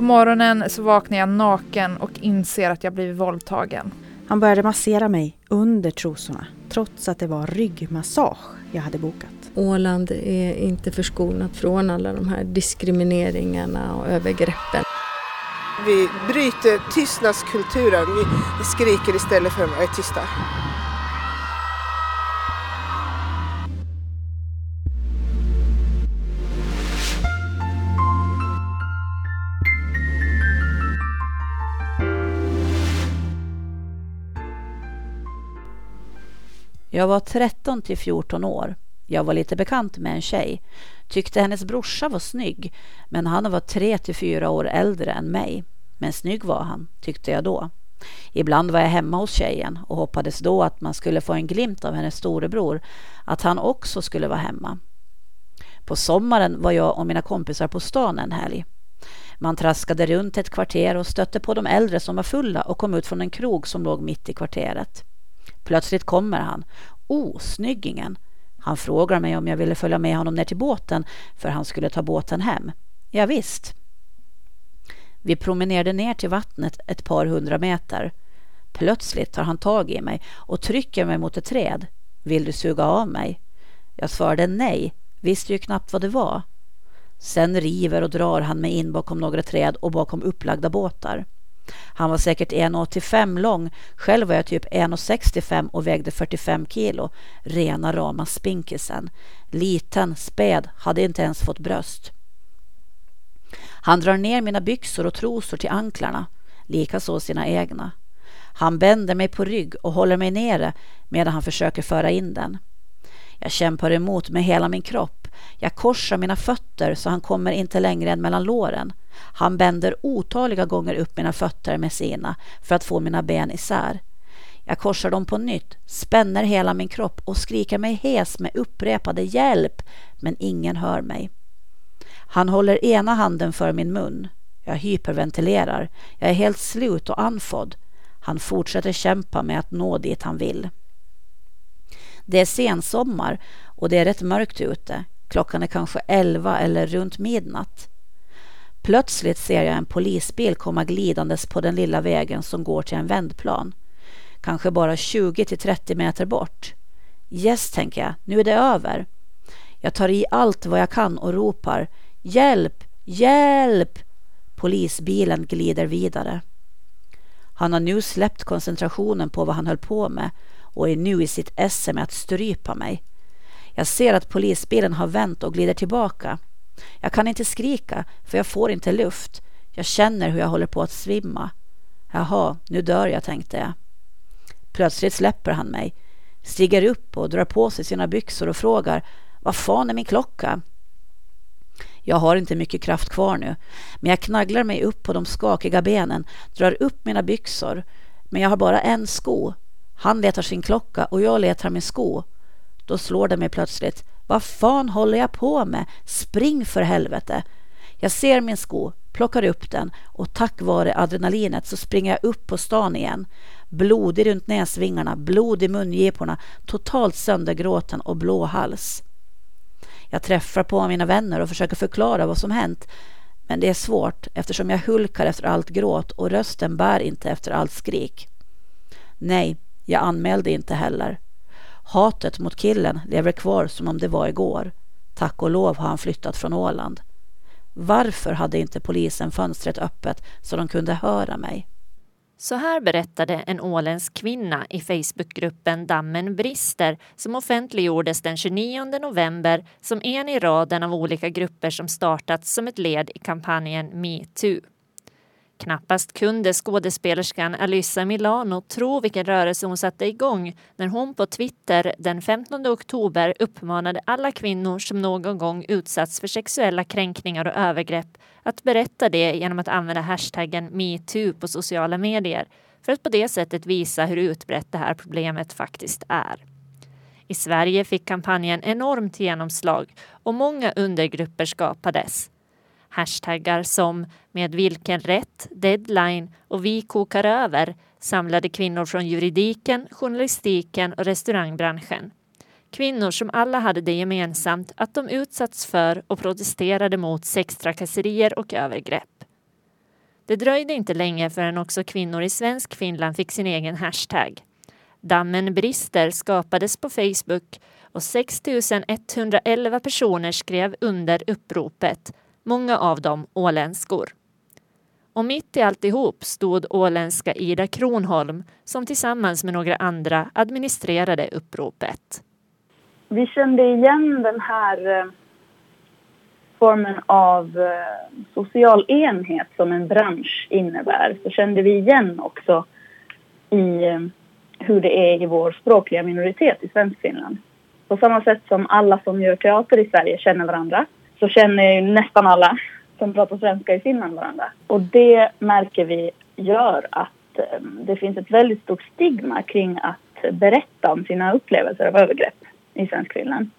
På morgonen så vaknar jag naken och inser att jag blivit våldtagen. Han började massera mig under trosorna trots att det var ryggmassage jag hade bokat. Åland är inte förskonat från alla de här diskrimineringarna och övergreppen. Vi bryter tystnadskulturen. Vi skriker istället för att vara tysta. Jag var 13 till 14 år. Jag var lite bekant med en tjej. Tyckte hennes brorsa var snygg, men han var 3 till 4 år äldre än mig. Men snygg var han, tyckte jag då. Ibland var jag hemma hos tjejen och hoppades då att man skulle få en glimt av hennes storebror, att han också skulle vara hemma. På sommaren var jag och mina kompisar på stan en helg. Man traskade runt ett kvarter och stötte på de äldre som var fulla och kom ut från en krog som låg mitt i kvarteret. Plötsligt kommer han. Oh, snyggingen! Han frågar mig om jag ville följa med honom ner till båten för han skulle ta båten hem. Ja, visst. Vi promenerade ner till vattnet ett par hundra meter. Plötsligt tar han tag i mig och trycker mig mot ett träd. Vill du suga av mig? Jag svarade nej, visste ju knappt vad det var. Sen river och drar han mig in bakom några träd och bakom upplagda båtar. Han var säkert 1,85 lång. Själv var jag typ 1,65 och vägde 45 kilo. Rena rama spinkisen. Liten, späd, hade inte ens fått bröst. Han drar ner mina byxor och trosor till anklarna, likaså sina egna. Han bänder mig på rygg och håller mig nere medan han försöker föra in den. Jag kämpar emot med hela min kropp. Jag korsar mina fötter så han kommer inte längre än mellan låren. Han bänder otaliga gånger upp mina fötter med sina för att få mina ben isär. Jag korsar dem på nytt, spänner hela min kropp och skriker mig hes med upprepade hjälp, men ingen hör mig. Han håller ena handen för min mun. Jag hyperventilerar. Jag är helt slut och andfådd. Han fortsätter kämpa med att nå dit han vill. Det är sensommar och det är rätt mörkt ute. Klockan är kanske elva eller runt midnatt. Plötsligt ser jag en polisbil komma glidandes på den lilla vägen som går till en vändplan. Kanske bara 20 till 30 meter bort. Yes, tänker jag, nu är det över. Jag tar i allt vad jag kan och ropar Hjälp! Hjälp! Polisbilen glider vidare. Han har nu släppt koncentrationen på vad han höll på med och är nu i sitt esse med att strypa mig. Jag ser att polisbilen har vänt och glider tillbaka. Jag kan inte skrika för jag får inte luft. Jag känner hur jag håller på att svimma. Jaha, nu dör jag, tänkte jag. Plötsligt släpper han mig, stiger upp och drar på sig sina byxor och frågar Vad fan är min klocka? Jag har inte mycket kraft kvar nu, men jag knagglar mig upp på de skakiga benen, drar upp mina byxor, men jag har bara en sko. Han letar sin klocka och jag letar min sko. Då slår det mig plötsligt. Vad fan håller jag på med? Spring för helvete! Jag ser min sko, plockar upp den och tack vare adrenalinet så springer jag upp på stan igen. Blodig runt näsvingarna, blod i mungiporna, totalt söndergråten och blå hals. Jag träffar på mina vänner och försöker förklara vad som hänt. Men det är svårt eftersom jag hulkar efter allt gråt och rösten bär inte efter allt skrik. Nej, jag anmälde inte heller. Hatet mot killen lever kvar som om det var igår. Tack och lov har han flyttat från Åland. Varför hade inte polisen fönstret öppet så de kunde höra mig? Så här berättade en åländsk kvinna i Facebookgruppen Dammen brister som offentliggjordes den 29 november som en i raden av olika grupper som startats som ett led i kampanjen metoo. Knappast kunde skådespelerskan Alyssa Milano tro vilken rörelse hon satte igång när hon på Twitter den 15 oktober uppmanade alla kvinnor som någon gång utsatts för sexuella kränkningar och övergrepp att berätta det genom att använda hashtaggen metoo på sociala medier för att på det sättet visa hur utbrett det här problemet faktiskt är. I Sverige fick kampanjen enormt genomslag och många undergrupper skapades. Hashtaggar som “med vilken rätt”, “deadline” och “vi kokar över” samlade kvinnor från juridiken, journalistiken och restaurangbranschen. Kvinnor som alla hade det gemensamt att de utsatts för och protesterade mot sextrakasserier och övergrepp. Det dröjde inte länge förrän också kvinnor i svensk Finland fick sin egen hashtag. Dammen brister skapades på Facebook och 6 111 personer skrev under uppropet, många av dem åländskor. Och mitt i alltihop stod åländska Ida Kronholm som tillsammans med några andra administrerade uppropet. Vi kände igen den här eh, formen av eh, social enhet som en bransch innebär så kände vi igen också i eh, hur det är i vår språkliga minoritet i Svenskfinland. På samma sätt som alla som gör teater i Sverige känner varandra så känner ju nästan alla som pratar svenska i Finland varandra. Och det märker vi gör att eh, det finns ett väldigt stort stigma kring att berätta om sina upplevelser av övergrepp i Svenskfinland.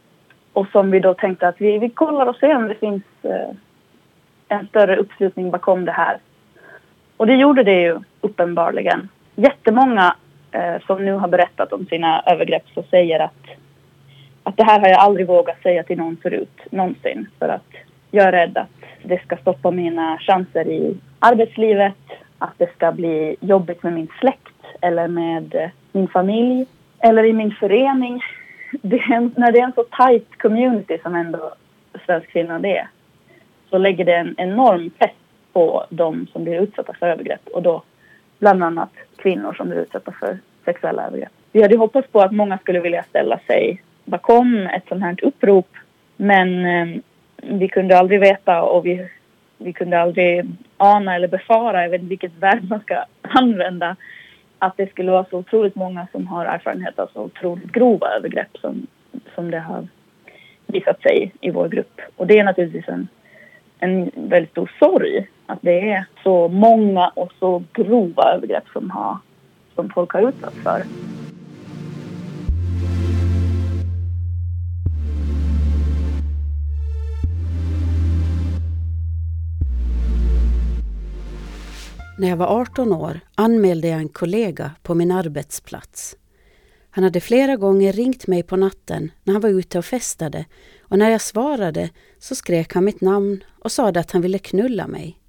Och som vi då tänkte att vi, vi kollar och ser om det finns eh, en större uppslutning bakom det här. Och det gjorde det ju uppenbarligen. Jättemånga eh, som nu har berättat om sina övergrepp så säger att, att det här har jag aldrig vågat säga till någon förut, någonsin. För att jag är rädd att det ska stoppa mina chanser i arbetslivet, att det ska bli jobbigt med min släkt eller med min familj eller i min förening. Det en, när det är en så tight community som ändå Svenskfinland är så lägger det en enorm press på de som blir utsatta för övergrepp och då bland annat kvinnor som blir utsatta för sexuella övergrepp. Vi hade hoppats på att många skulle vilja ställa sig bakom ett sånt här upprop men eh, vi kunde aldrig veta och vi, vi kunde aldrig ana eller befara, jag vet inte vilket verb man ska använda, att det skulle vara så otroligt många som har erfarenhet av så otroligt grova övergrepp som, som det har visat sig i vår grupp. Och det är naturligtvis en, en väldigt stor sorg att det är så många och så grova övergrepp som, har, som folk har utsatts för. När jag var 18 år anmälde jag en kollega på min arbetsplats. Han hade flera gånger ringt mig på natten när han var ute och festade och när jag svarade så skrek han mitt namn och sade att han ville knulla mig.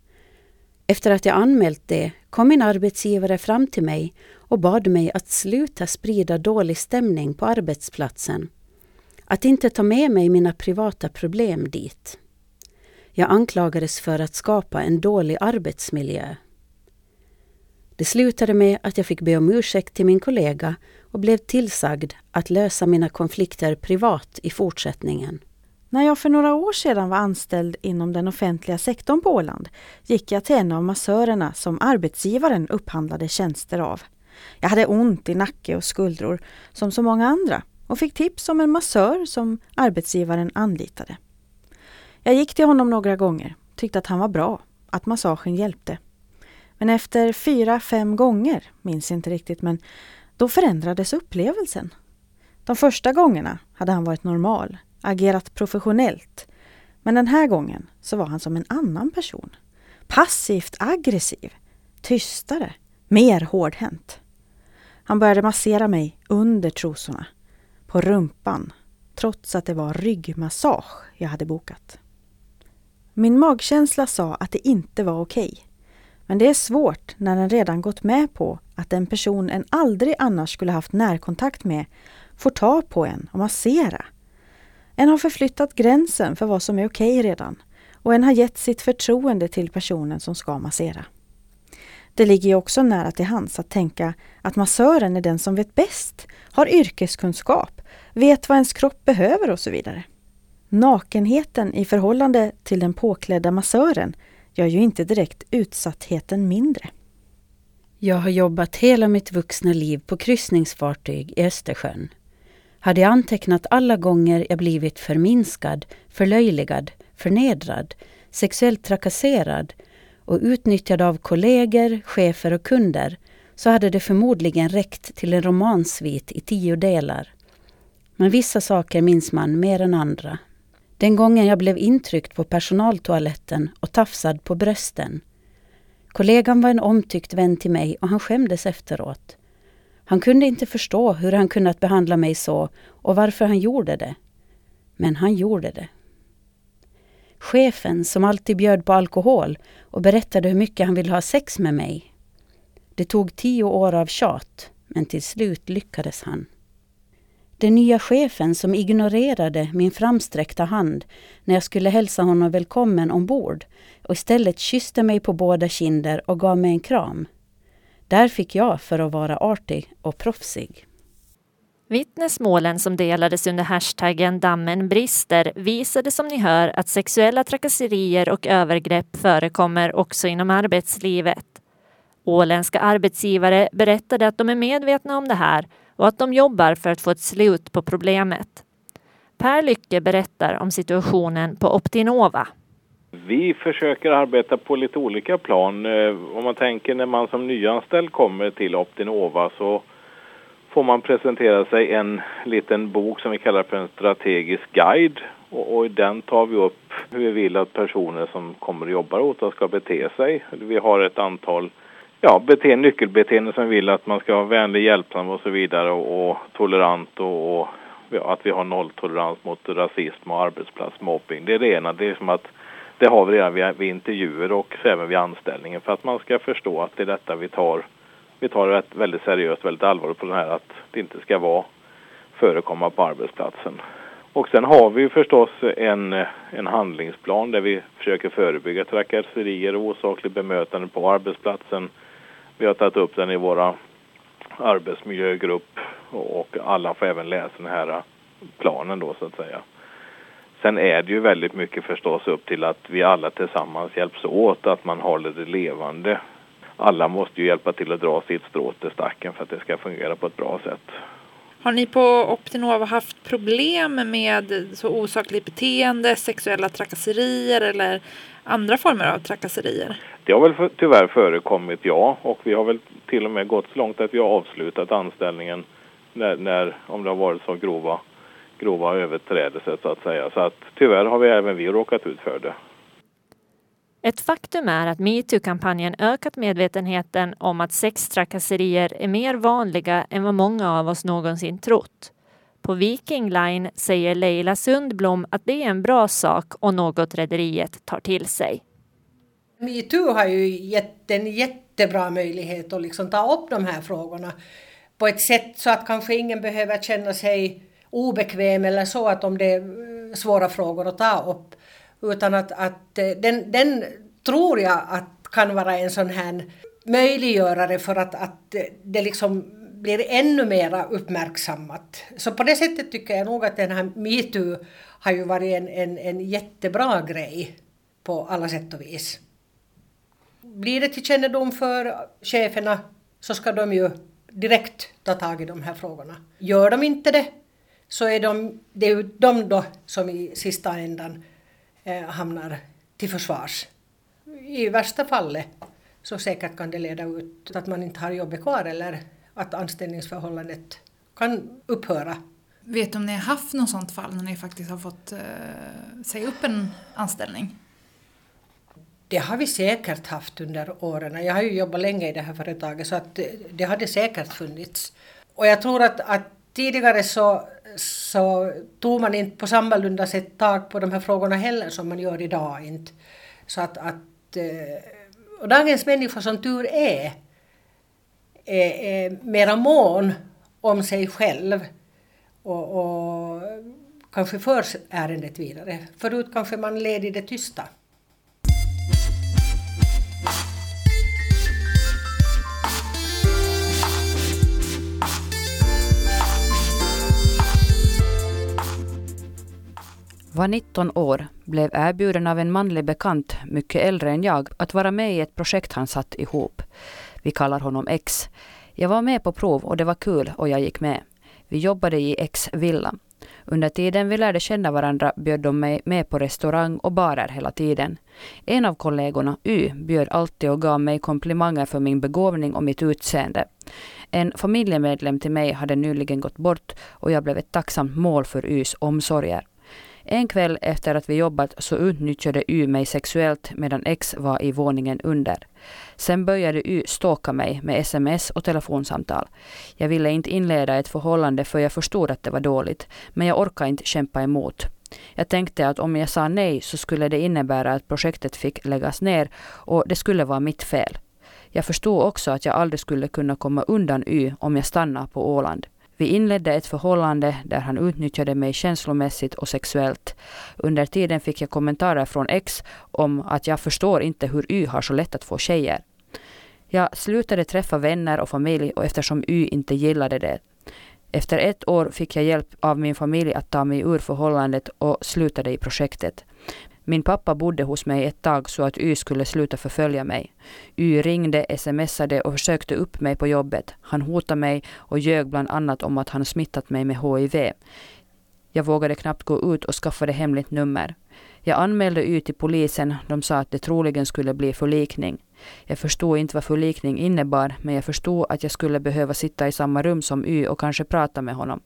Efter att jag anmält det kom min arbetsgivare fram till mig och bad mig att sluta sprida dålig stämning på arbetsplatsen. Att inte ta med mig mina privata problem dit. Jag anklagades för att skapa en dålig arbetsmiljö. Det slutade med att jag fick be om ursäkt till min kollega och blev tillsagd att lösa mina konflikter privat i fortsättningen. När jag för några år sedan var anställd inom den offentliga sektorn på Åland gick jag till en av massörerna som arbetsgivaren upphandlade tjänster av. Jag hade ont i nacke och skuldror som så många andra och fick tips om en massör som arbetsgivaren anlitade. Jag gick till honom några gånger, tyckte att han var bra, att massagen hjälpte. Men efter fyra, fem gånger, minns inte riktigt, men då förändrades upplevelsen. De första gångerna hade han varit normal, agerat professionellt. Men den här gången så var han som en annan person. Passivt aggressiv, tystare, mer hårdhänt. Han började massera mig under trosorna, på rumpan, trots att det var ryggmassage jag hade bokat. Min magkänsla sa att det inte var okej. Men det är svårt när en redan gått med på att en person en aldrig annars skulle haft närkontakt med får ta på en och massera. En har förflyttat gränsen för vad som är okej redan och en har gett sitt förtroende till personen som ska massera. Det ligger ju också nära till hands att tänka att massören är den som vet bäst, har yrkeskunskap, vet vad ens kropp behöver och så vidare. Nakenheten i förhållande till den påklädda massören gör ju inte direkt utsattheten mindre. Jag har jobbat hela mitt vuxna liv på kryssningsfartyg i Östersjön. Hade jag antecknat alla gånger jag blivit förminskad, förlöjligad, förnedrad, sexuellt trakasserad och utnyttjad av kollegor, chefer och kunder så hade det förmodligen räckt till en romansvit i tio delar. Men vissa saker minns man mer än andra. Den gången jag blev intryckt på personaltoaletten och tafsad på brösten. Kollegan var en omtyckt vän till mig och han skämdes efteråt. Han kunde inte förstå hur han kunnat behandla mig så och varför han gjorde det. Men han gjorde det. Chefen som alltid bjöd på alkohol och berättade hur mycket han ville ha sex med mig. Det tog tio år av tjat, men till slut lyckades han. Den nya chefen som ignorerade min framsträckta hand när jag skulle hälsa honom välkommen ombord och istället kysste mig på båda kinder och gav mig en kram. Där fick jag för att vara artig och proffsig. Vittnesmålen som delades under hashtaggen Dammen brister visade som ni hör att sexuella trakasserier och övergrepp förekommer också inom arbetslivet. Åländska arbetsgivare berättade att de är medvetna om det här och att de jobbar för att få ett slut på problemet. Per Lycke berättar om situationen på Optinova. Vi försöker arbeta på lite olika plan. Eh, om man tänker när man som nyanställd kommer till Optinova så får man presentera sig en liten bok som vi kallar för en strategisk guide. Och, och i den tar vi upp hur vi vill att personer som kommer och jobbar åt oss ska bete sig. Vi har ett antal ja, beteende, nyckelbeteenden som vi vill att man ska vara vänlig, hjälpsam och så vidare och, och tolerant och, och ja, att vi har nolltolerans mot rasism och arbetsplatsmobbing. Det är det ena. Det är som att det har vi redan vid, vid intervjuer och även vid anställningen för att man ska förstå att det är detta vi tar vi tar det väldigt seriöst, väldigt allvarligt på det här att det inte ska vara förekomma på arbetsplatsen. Och sen har vi förstås en, en handlingsplan där vi försöker förebygga trakasserier och osakligt bemötande på arbetsplatsen. Vi har tagit upp den i våra arbetsmiljögrupp och alla får även läsa den här planen då så att säga. Sen är det ju väldigt mycket förstås upp till att vi alla tillsammans hjälps åt, att man håller det levande alla måste ju hjälpa till att dra sitt strå till stacken för att det ska fungera på ett bra sätt. Har ni på Optinova haft problem med så osakligt beteende, sexuella trakasserier eller andra former av trakasserier? Det har väl tyvärr förekommit, ja. Och vi har väl till och med gått så långt att vi har avslutat anställningen när, när om det har varit så grova, grova överträdelser så att säga. Så att tyvärr har vi även vi råkat ut för det. Ett faktum är att metoo-kampanjen ökat medvetenheten om att sextrakasserier är mer vanliga än vad många av oss någonsin trott. På Viking Line säger Leila Sundblom att det är en bra sak och något rederiet tar till sig. Metoo har ju gett en jättebra möjlighet att liksom ta upp de här frågorna på ett sätt så att kanske ingen behöver känna sig obekväm eller så att om det är svåra frågor att ta upp utan att, att eh, den, den tror jag att kan vara en sån här möjliggörare för att, att eh, det liksom blir ännu mera uppmärksammat. Så på det sättet tycker jag nog att den här metoo har ju varit en, en, en jättebra grej på alla sätt och vis. Blir det till kännedom för cheferna så ska de ju direkt ta tag i de här frågorna. Gör de inte det så är de, det är ju de då som i sista ändan eh, hamnar till försvars. I värsta fallet så säkert kan det leda ut att man inte har jobbet kvar eller att anställningsförhållandet kan upphöra. Vet du om ni har haft något sånt fall när ni faktiskt har fått eh, säga upp en anställning? Det har vi säkert haft under åren. Jag har ju jobbat länge i det här företaget så att det, det har det säkert funnits. Och jag tror att, att tidigare så så tog man inte på sammalunda sätt tag på de här frågorna heller som man gör idag. Inte. Så att, att, eh, och dagens människor som tur är, är, är mera mån om sig själv och, och kanske för ärendet vidare. Förut kanske man led i det tysta. Var 19 år, blev erbjuden av en manlig bekant, mycket äldre än jag, att vara med i ett projekt han satt ihop. Vi kallar honom X. Jag var med på prov och det var kul och jag gick med. Vi jobbade i X villa. Under tiden vi lärde känna varandra bjöd de mig med på restaurang och barer hela tiden. En av kollegorna, Y, bjöd alltid och gav mig komplimanger för min begåvning och mitt utseende. En familjemedlem till mig hade nyligen gått bort och jag blev ett tacksamt mål för Ys omsorger. En kväll efter att vi jobbat så utnyttjade Y mig sexuellt medan X var i våningen under. Sen började Y stalka mig med sms och telefonsamtal. Jag ville inte inleda ett förhållande för jag förstod att det var dåligt, men jag orkade inte kämpa emot. Jag tänkte att om jag sa nej så skulle det innebära att projektet fick läggas ner och det skulle vara mitt fel. Jag förstod också att jag aldrig skulle kunna komma undan Y om jag stannade på Åland. Vi inledde ett förhållande där han utnyttjade mig känslomässigt och sexuellt. Under tiden fick jag kommentarer från X om att jag förstår inte hur Y har så lätt att få tjejer. Jag slutade träffa vänner och familj och eftersom Y inte gillade det. Efter ett år fick jag hjälp av min familj att ta mig ur förhållandet och slutade i projektet. Min pappa bodde hos mig ett tag så att Y skulle sluta förfölja mig. Y ringde, smsade och försökte upp mig på jobbet. Han hotade mig och ljög bland annat om att han smittat mig med HIV. Jag vågade knappt gå ut och skaffade hemligt nummer. Jag anmälde Y till polisen. De sa att det troligen skulle bli förlikning. Jag förstod inte vad förlikning innebar, men jag förstod att jag skulle behöva sitta i samma rum som Y och kanske prata med honom.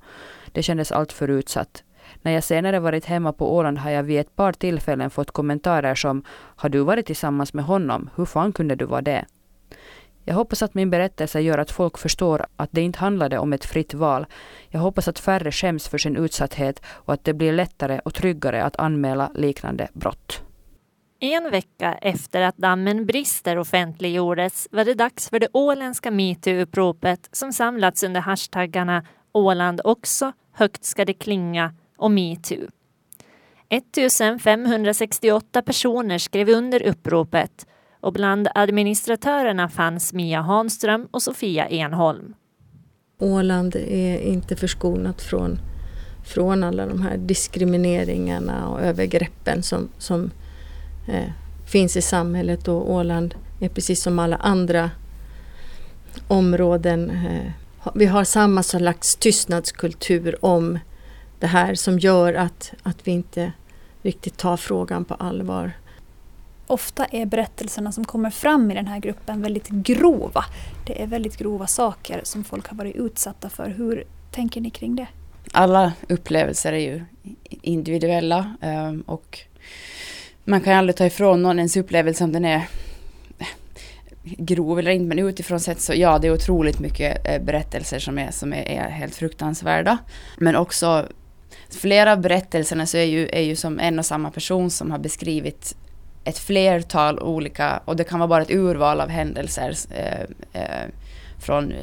Det kändes alltför utsatt. När jag senare varit hemma på Åland har jag vid ett par tillfällen fått kommentarer som ”Har du varit tillsammans med honom? Hur fan kunde du vara det?” Jag hoppas att min berättelse gör att folk förstår att det inte handlade om ett fritt val. Jag hoppas att färre skäms för sin utsatthet och att det blir lättare och tryggare att anmäla liknande brott. En vecka efter att dammen brister offentliggjordes var det dags för det åländska metoo-uppropet som samlats under hashtaggarna Åland också, högt ska det klinga och metoo. 1568 personer skrev under uppropet och bland administratörerna fanns Mia Hanström och Sofia Enholm. Åland är inte förskonat från, från alla de här diskrimineringarna och övergreppen som, som eh, finns i samhället och Åland är precis som alla andra områden. Eh, vi har samma slags tystnadskultur om det här som gör att, att vi inte riktigt tar frågan på allvar. Ofta är berättelserna som kommer fram i den här gruppen väldigt grova. Det är väldigt grova saker som folk har varit utsatta för. Hur tänker ni kring det? Alla upplevelser är ju individuella ehm, och man kan aldrig ta ifrån någon ens upplevelse om den är grov eller inte, men utifrån sett så ja, det är otroligt mycket eh, berättelser som är, som är, är helt fruktansvärda. Men också flera av berättelserna så är ju, är ju som en och samma person som har beskrivit ett flertal olika, och det kan vara bara ett urval av händelser eh, eh, från eh,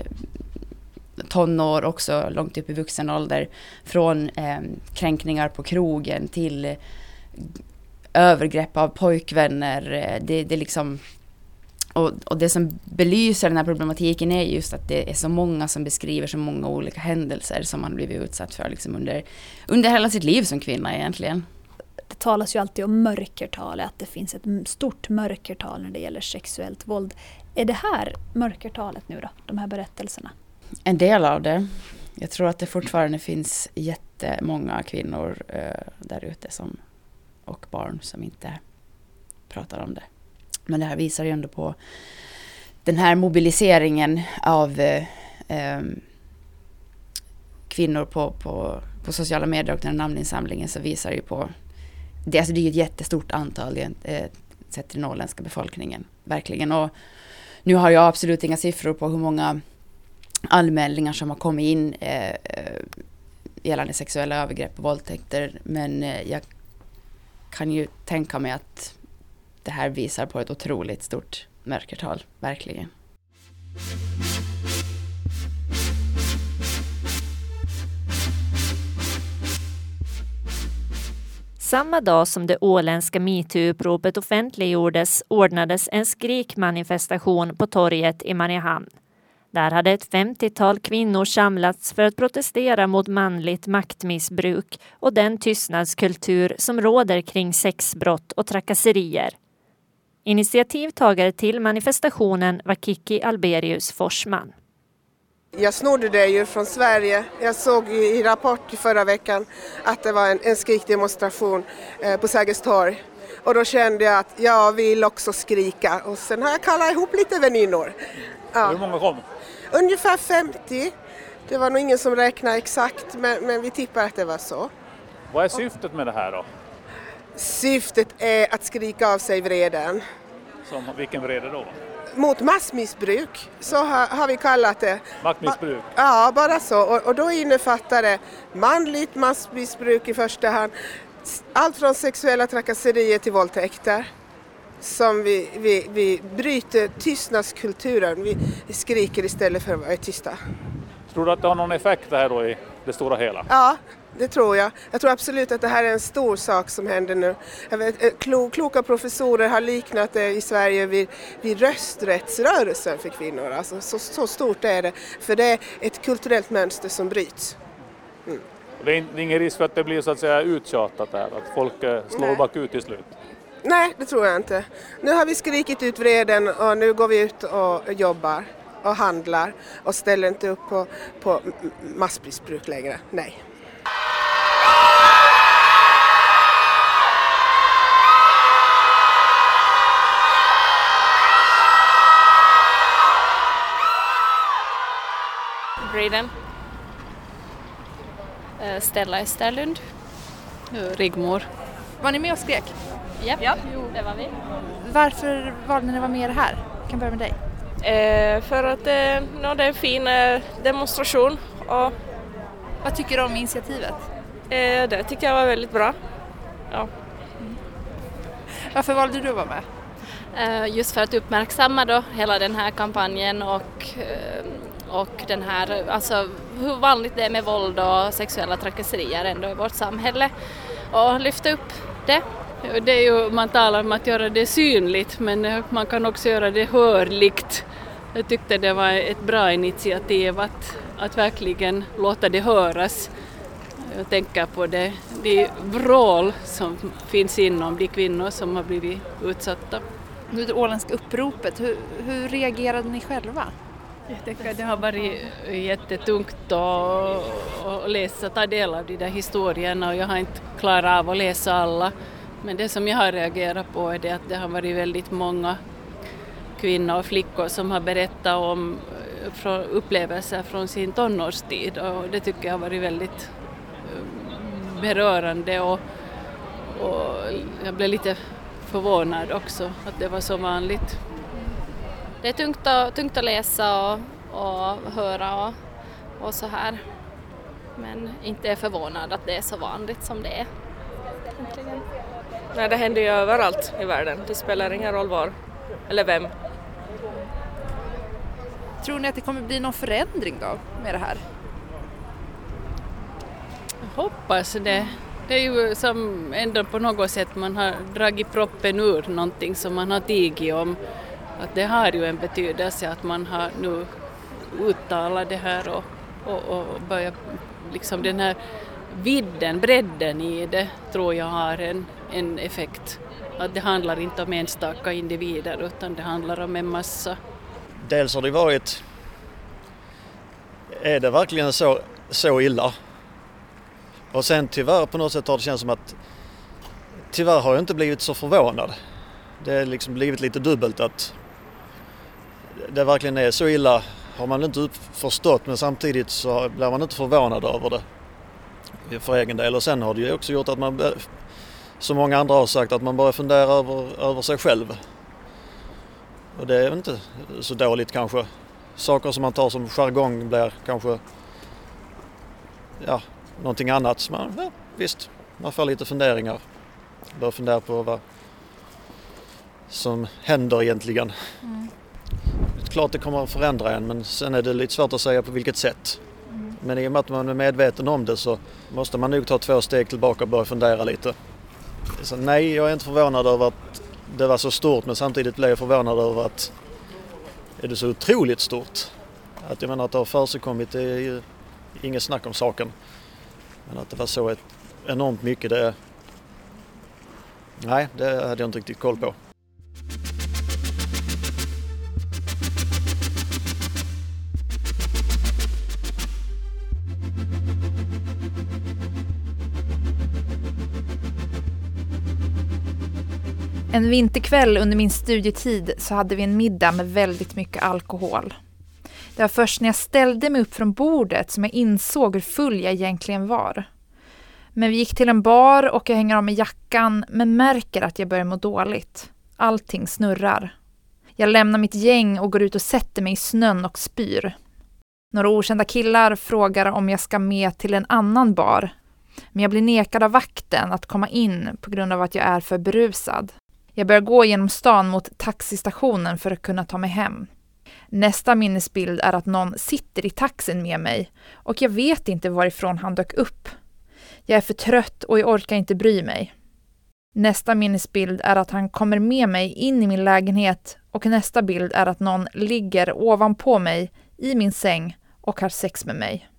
tonår också långt upp i vuxen ålder. Från eh, kränkningar på krogen till övergrepp av pojkvänner. Eh, det, det liksom och, och, det som belyser den här problematiken är just att det är så många som beskriver så många olika händelser som man blivit utsatt för liksom under, under hela sitt liv som kvinna egentligen. Det talas ju alltid om mörkertal, att det finns ett stort mörkertal när det gäller sexuellt våld. Är det här mörkertalet nu då, de här berättelserna? En del av det. Jag tror att det fortfarande finns jättemånga kvinnor eh, där ute som, och barn som inte pratar om det. Men det här visar ju ändå på den här mobiliseringen av eh, ehm, kvinnor på, på, på sociala medier och den här namninsamlingen så visar ju på det, alltså det är ett jättestort antal eh, sett till den åländska befolkningen. Verkligen. Och nu har jag absolut inga siffror på hur många anmälningar som har kommit in eh, eh gällande sexuella övergrepp och våldtäkter. Men eh, jag kan ju tänka mig att det här visar på ett otroligt stort mörkertal, verkligen. Samma dag som det åländska metoo-uppropet offentliggjordes ordnades en skrikmanifestation på torget i Mariehamn. Där hade ett 50-tal kvinnor samlats för att protestera mot manligt maktmissbruk och den tystnadskultur som råder kring sexbrott och trakasserier. Initiativtagare till manifestationen var Kiki Alberius Forsman. Jag snodde det ju från Sverige. Jag såg i Rapport i förra veckan att det var en, en skrikdemonstration eh, på Sergels torg. Och då kände jag att jag vill också skrika och sen har jag kallat ihop lite väninnor. Ja. Hur många kom? Ungefär 50. Det var nog ingen som räknade exakt men, men vi tippar att det var så. Vad är syftet med det här då? Syftet är att skrika av sig vreden. Som, vilken vrede då? Mot massmissbruk, så har, har vi kallat det. Maktmissbruk? Ja, bara så. Och, och då innefattar det manligt massmissbruk i första hand, allt från sexuella trakasserier till våldtäkter som vi, vi, vi bryter tystnadskulturen. Vi skriker istället för att vara tysta. Tror du att det har någon effekt det här då i det stora hela? Ja, det tror jag. Jag tror absolut att det här är en stor sak som händer nu. Vet, eh, klo, kloka professorer har liknat det i Sverige vid, vid rösträttsrörelsen för kvinnor. Alltså, så, så stort är det. För det är ett kulturellt mönster som bryts. Mm. Det är ingen risk för att det blir så att säga uttjatat här, att folk eh, slår Nej. bakut till slut? Nej, det tror jag inte. Nu har vi skrikit ut vreden och nu går vi ut och jobbar och handlar och ställer inte upp på, på massmissbruk längre. Nej. Briden. Eh, Stella Esterlund. Rigmor. Var ni med och skrek? Yep. Ja, det var vi. Varför valde ni att vara med här? Jag kan börja med dig. Eh, för att eh, no, det är en fin eh, demonstration. Och, Vad tycker du om initiativet? Eh, det tycker jag var väldigt bra. Ja. Mm. Varför valde du att vara med? Eh, just för att uppmärksamma då hela den här kampanjen och, eh, och den här, alltså hur vanligt det är med våld och sexuella trakasserier ändå i vårt samhälle och lyfta upp det. Det är ju, man talar om att göra det synligt men man kan också göra det hörligt. Jag tyckte det var ett bra initiativ att, att verkligen låta det höras. Jag tänker på det, de vrål som finns inom de kvinnor som har blivit utsatta. Det åländska uppropet, hur, hur reagerade ni själva? Jag tänker det har varit jättetungt att, läsa, ta del av de där historierna och jag har inte klarat av att läsa alla. Men det som jag har reagerat på är det att det har varit väldigt många kvinnor och flickor som har berättat om eh, upplevelser från sin tonårstid och det tycker jag har varit väldigt eh, berörande och, och jag blev lite förvånad också att det var så vanligt. Det är tungt att, tungt att läsa och, och höra och, och så här. Men inte är förvånad att det är så vanligt som det är. Äntligen. Nej, det händer ju överallt i världen. Det spelar ingen roll var eller vem. Tror ni att det kommer bli någon förändring då med det här? Jag hoppas det. Det är ju som ändå på något sätt man har dragit proppen ur någonting som man har tigit om. Att det har ju en betydelse att man har nu uttalat det här och, och, och börjat liksom den här vidden, bredden i det tror jag har en, en effekt. Att det handlar inte om enstaka individer utan det handlar om en massa. Dels har det varit, är det verkligen så, så illa? Och sen tyvärr på något sätt har det känts som att tyvärr har jag inte blivit så förvånad. Det har liksom blivit lite dubbelt att det verkligen är så illa har man inte förstått men samtidigt så blir man inte förvånad över det för egen del. Och sen har det ju också gjort att man, som många andra har sagt, att man börjar fundera över, över sig själv. Och det är inte så dåligt kanske. Saker som man tar som jargong blir kanske ja, någonting annat. Man, ja, visst, man får lite funderingar. Börjar fundera på vad som händer egentligen. Mm. Klart det kommer att förändra en men sen är det lite svårt att säga på vilket sätt. Men i och med att man är medveten om det så måste man nog ta två steg tillbaka och börja fundera lite. Så nej, jag är inte förvånad över att det var så stort men samtidigt blev jag förvånad över att är det så otroligt stort. Att jag menar att det har försigkommit, det är ju inget snack om saken. Men att det var så ett enormt mycket, det... Nej, det hade jag inte riktigt koll på. En vinterkväll under min studietid så hade vi en middag med väldigt mycket alkohol. Det var först när jag ställde mig upp från bordet som jag insåg hur full jag egentligen var. Men vi gick till en bar och jag hänger av mig jackan men märker att jag börjar må dåligt. Allting snurrar. Jag lämnar mitt gäng och går ut och sätter mig i snön och spyr. Några okända killar frågar om jag ska med till en annan bar. Men jag blir nekad av vakten att komma in på grund av att jag är för berusad. Jag börjar gå genom stan mot taxistationen för att kunna ta mig hem. Nästa minnesbild är att någon sitter i taxin med mig och jag vet inte varifrån han dök upp. Jag är för trött och jag orkar inte bry mig. Nästa minnesbild är att han kommer med mig in i min lägenhet och nästa bild är att någon ligger ovanpå mig i min säng och har sex med mig.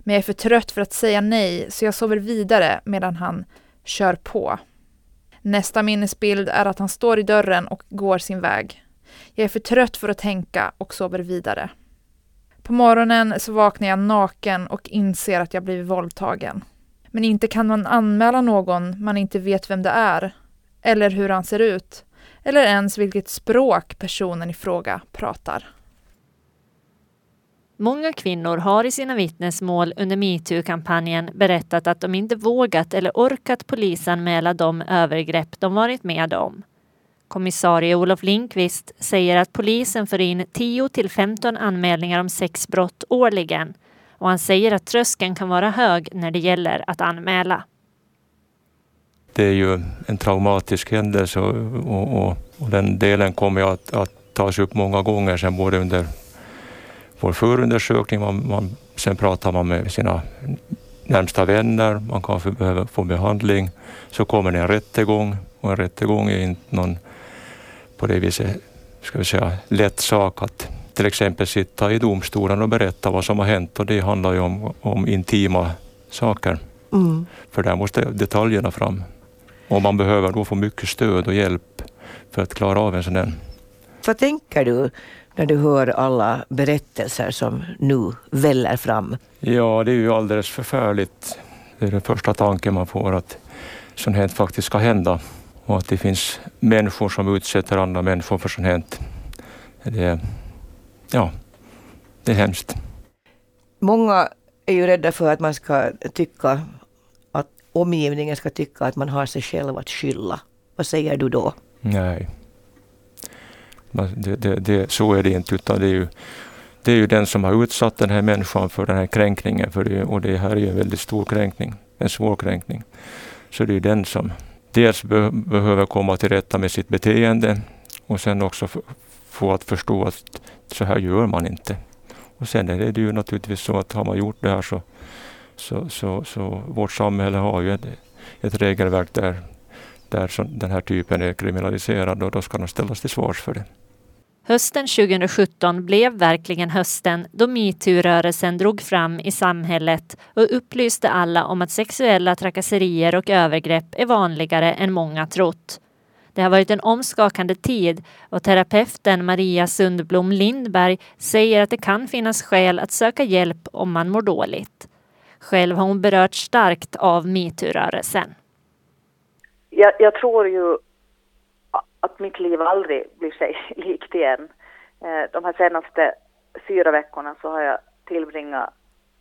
Men jag är för trött för att säga nej så jag sover vidare medan han kör på. Nästa minnesbild är att han står i dörren och går sin väg. Jag är för trött för att tänka och sover vidare. På morgonen så vaknar jag naken och inser att jag blivit våldtagen. Men inte kan man anmäla någon man inte vet vem det är, eller hur han ser ut, eller ens vilket språk personen i fråga pratar. Många kvinnor har i sina vittnesmål under metoo-kampanjen berättat att de inte vågat eller orkat polisanmäla de övergrepp de varit med om. Kommissarie Olof Linkvist säger att polisen får in 10 till 15 anmälningar om sexbrott årligen och han säger att tröskeln kan vara hög när det gäller att anmäla. Det är ju en traumatisk händelse och, och, och, den delen kommer att, att tas upp många gånger sen både under vår förundersökning, man, man, sen pratar man med sina närmsta vänner, man kan behöva få behandling, så kommer det en rättegång och en rättegång är inte någon på det viset ska vi säga, lätt sak att till exempel sitta i domstolen och berätta vad som har hänt och det handlar ju om, om intima saker. Mm. För där måste detaljerna fram. Och man behöver då få mycket stöd och hjälp för att klara av en sån där. Vad tänker du när du hör alla berättelser som nu väller fram? Ja, det är ju alldeles förfärligt. Det är den första tanken man får att sånt här faktiskt ska hända och att det finns människor som utsätter andra människor för sånt här. Det, ja, det är hemskt. Många är ju rädda för att man ska tycka att omgivningen ska tycka att man har sig själv att skylla. Vad säger du då? Nej. Det, det, det, så är det inte, utan det är, ju, det är ju den som har utsatt den här människan för den här kränkningen. För det, och det här är ju en väldigt stor kränkning, en svår kränkning. Så det är den som dels be, behöver komma till rätta med sitt beteende och sen också få att förstå att så här gör man inte. Och sen är det ju naturligtvis så att har man gjort det här så, så, så, så vårt samhälle har ju ett, ett regelverk där, där den här typen är kriminaliserad och då ska de ställas till svars för det. Hösten 2017 blev verkligen hösten då metoo-rörelsen drog fram i samhället och upplyste alla om att sexuella trakasserier och övergrepp är vanligare än många trott. Det har varit en omskakande tid och terapeuten Maria Sundblom Lindberg säger att det kan finnas skäl att söka hjälp om man mår dåligt. Själv har hon berörts starkt av metoo-rörelsen. Jag, jag tror ju att mitt liv aldrig blir sig likt igen. Eh, de här senaste fyra veckorna så har jag tillbringat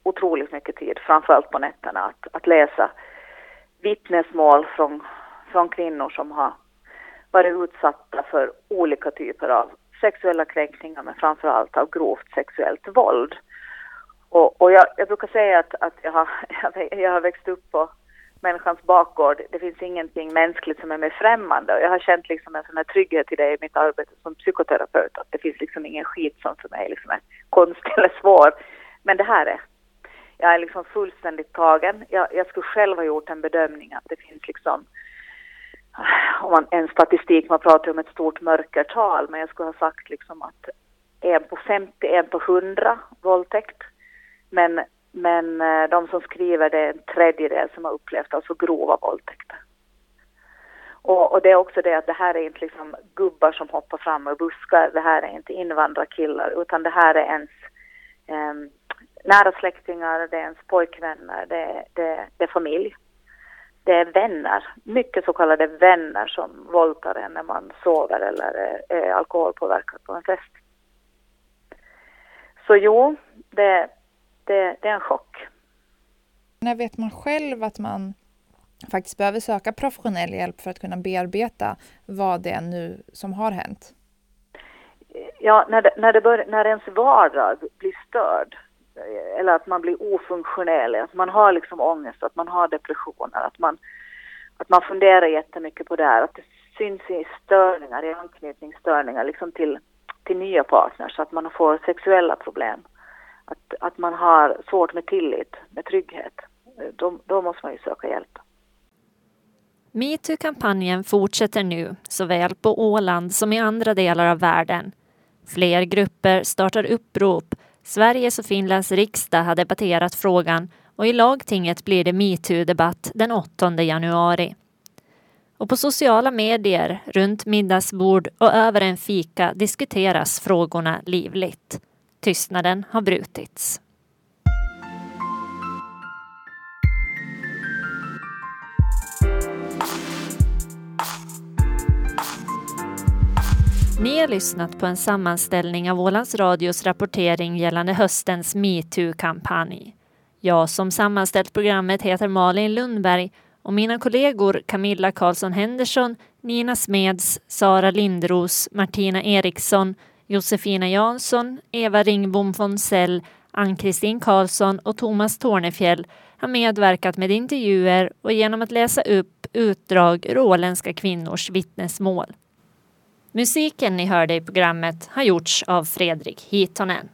otroligt mycket tid, framförallt på nätterna, att, att läsa vittnesmål från, från kvinnor som har varit utsatta för olika typer av sexuella kränkningar men framförallt av grovt sexuellt våld. Och, och jag, jag brukar säga att, att jag, har, jag har växt upp på människans bakgård. Det finns ingenting mänskligt som är mig främmande och jag har känt liksom en sån här trygghet i det i mitt arbete som psykoterapeut att det finns liksom ingen skit som för mig liksom är konstig eller svår. Men det här är, jag är liksom fullständigt tagen. Jag, jag skulle själv ha gjort en bedömning att det finns liksom om man, en statistik, man pratar om ett stort mörkertal, men jag skulle ha sagt liksom att en på 50, en på 100 våldtäkt. Men men eh, de som skriver det är en tredjedel som har upplevt alltså grova våldtäkter. Och, och, det är också det att det här är inte liksom gubbar som hoppar fram ur buskar, det här är inte invandrarkillar, utan det här är ens eh, nära släktingar, det är ens pojkvänner, det, det, det är familj. Det är vänner, mycket så kallade vänner som våldtar en när man sover eller är alkoholpåverkad på en fest. Så jo, det, det, det är en chock. När vet man själv att man faktiskt behöver söka professionell hjälp för att kunna bearbeta vad det är nu som har hänt? Ja, när, det, när, det bör, när ens vardag blir störd eller att man blir ofunktionell, att man har liksom ångest, att man har depressioner, att man, att man funderar jättemycket på det här, att det syns i störningar, i anknytningsstörningar liksom till, till nya partners, att man får sexuella problem, att, att man har svårt med tillit, med trygghet. Då, då måste man ju söka hjälp. Metoo-kampanjen fortsätter nu, såväl på Åland som i andra delar av världen. Fler grupper startar upprop. Sveriges och Finlands riksdag har debatterat frågan och i lagtinget blir det metoo-debatt den 8 januari. Och på sociala medier, runt middagsbord och över en fika diskuteras frågorna livligt. Tystnaden har brutits. Ni har lyssnat på en sammanställning av Ålands Radios rapportering gällande höstens metoo-kampanj. Jag som sammanställt programmet heter Malin Lundberg och mina kollegor Camilla Karlsson Henderson, Nina Smeds, Sara Lindros, Martina Eriksson, Josefina Jansson, Eva Ringbom von Sell, Ann-Kristin Karlsson och Thomas Tornefjell har medverkat med intervjuer och genom att läsa upp utdrag ur åländska kvinnors vittnesmål. Musiken ni hörde i programmet har gjorts av Fredrik Hitonen.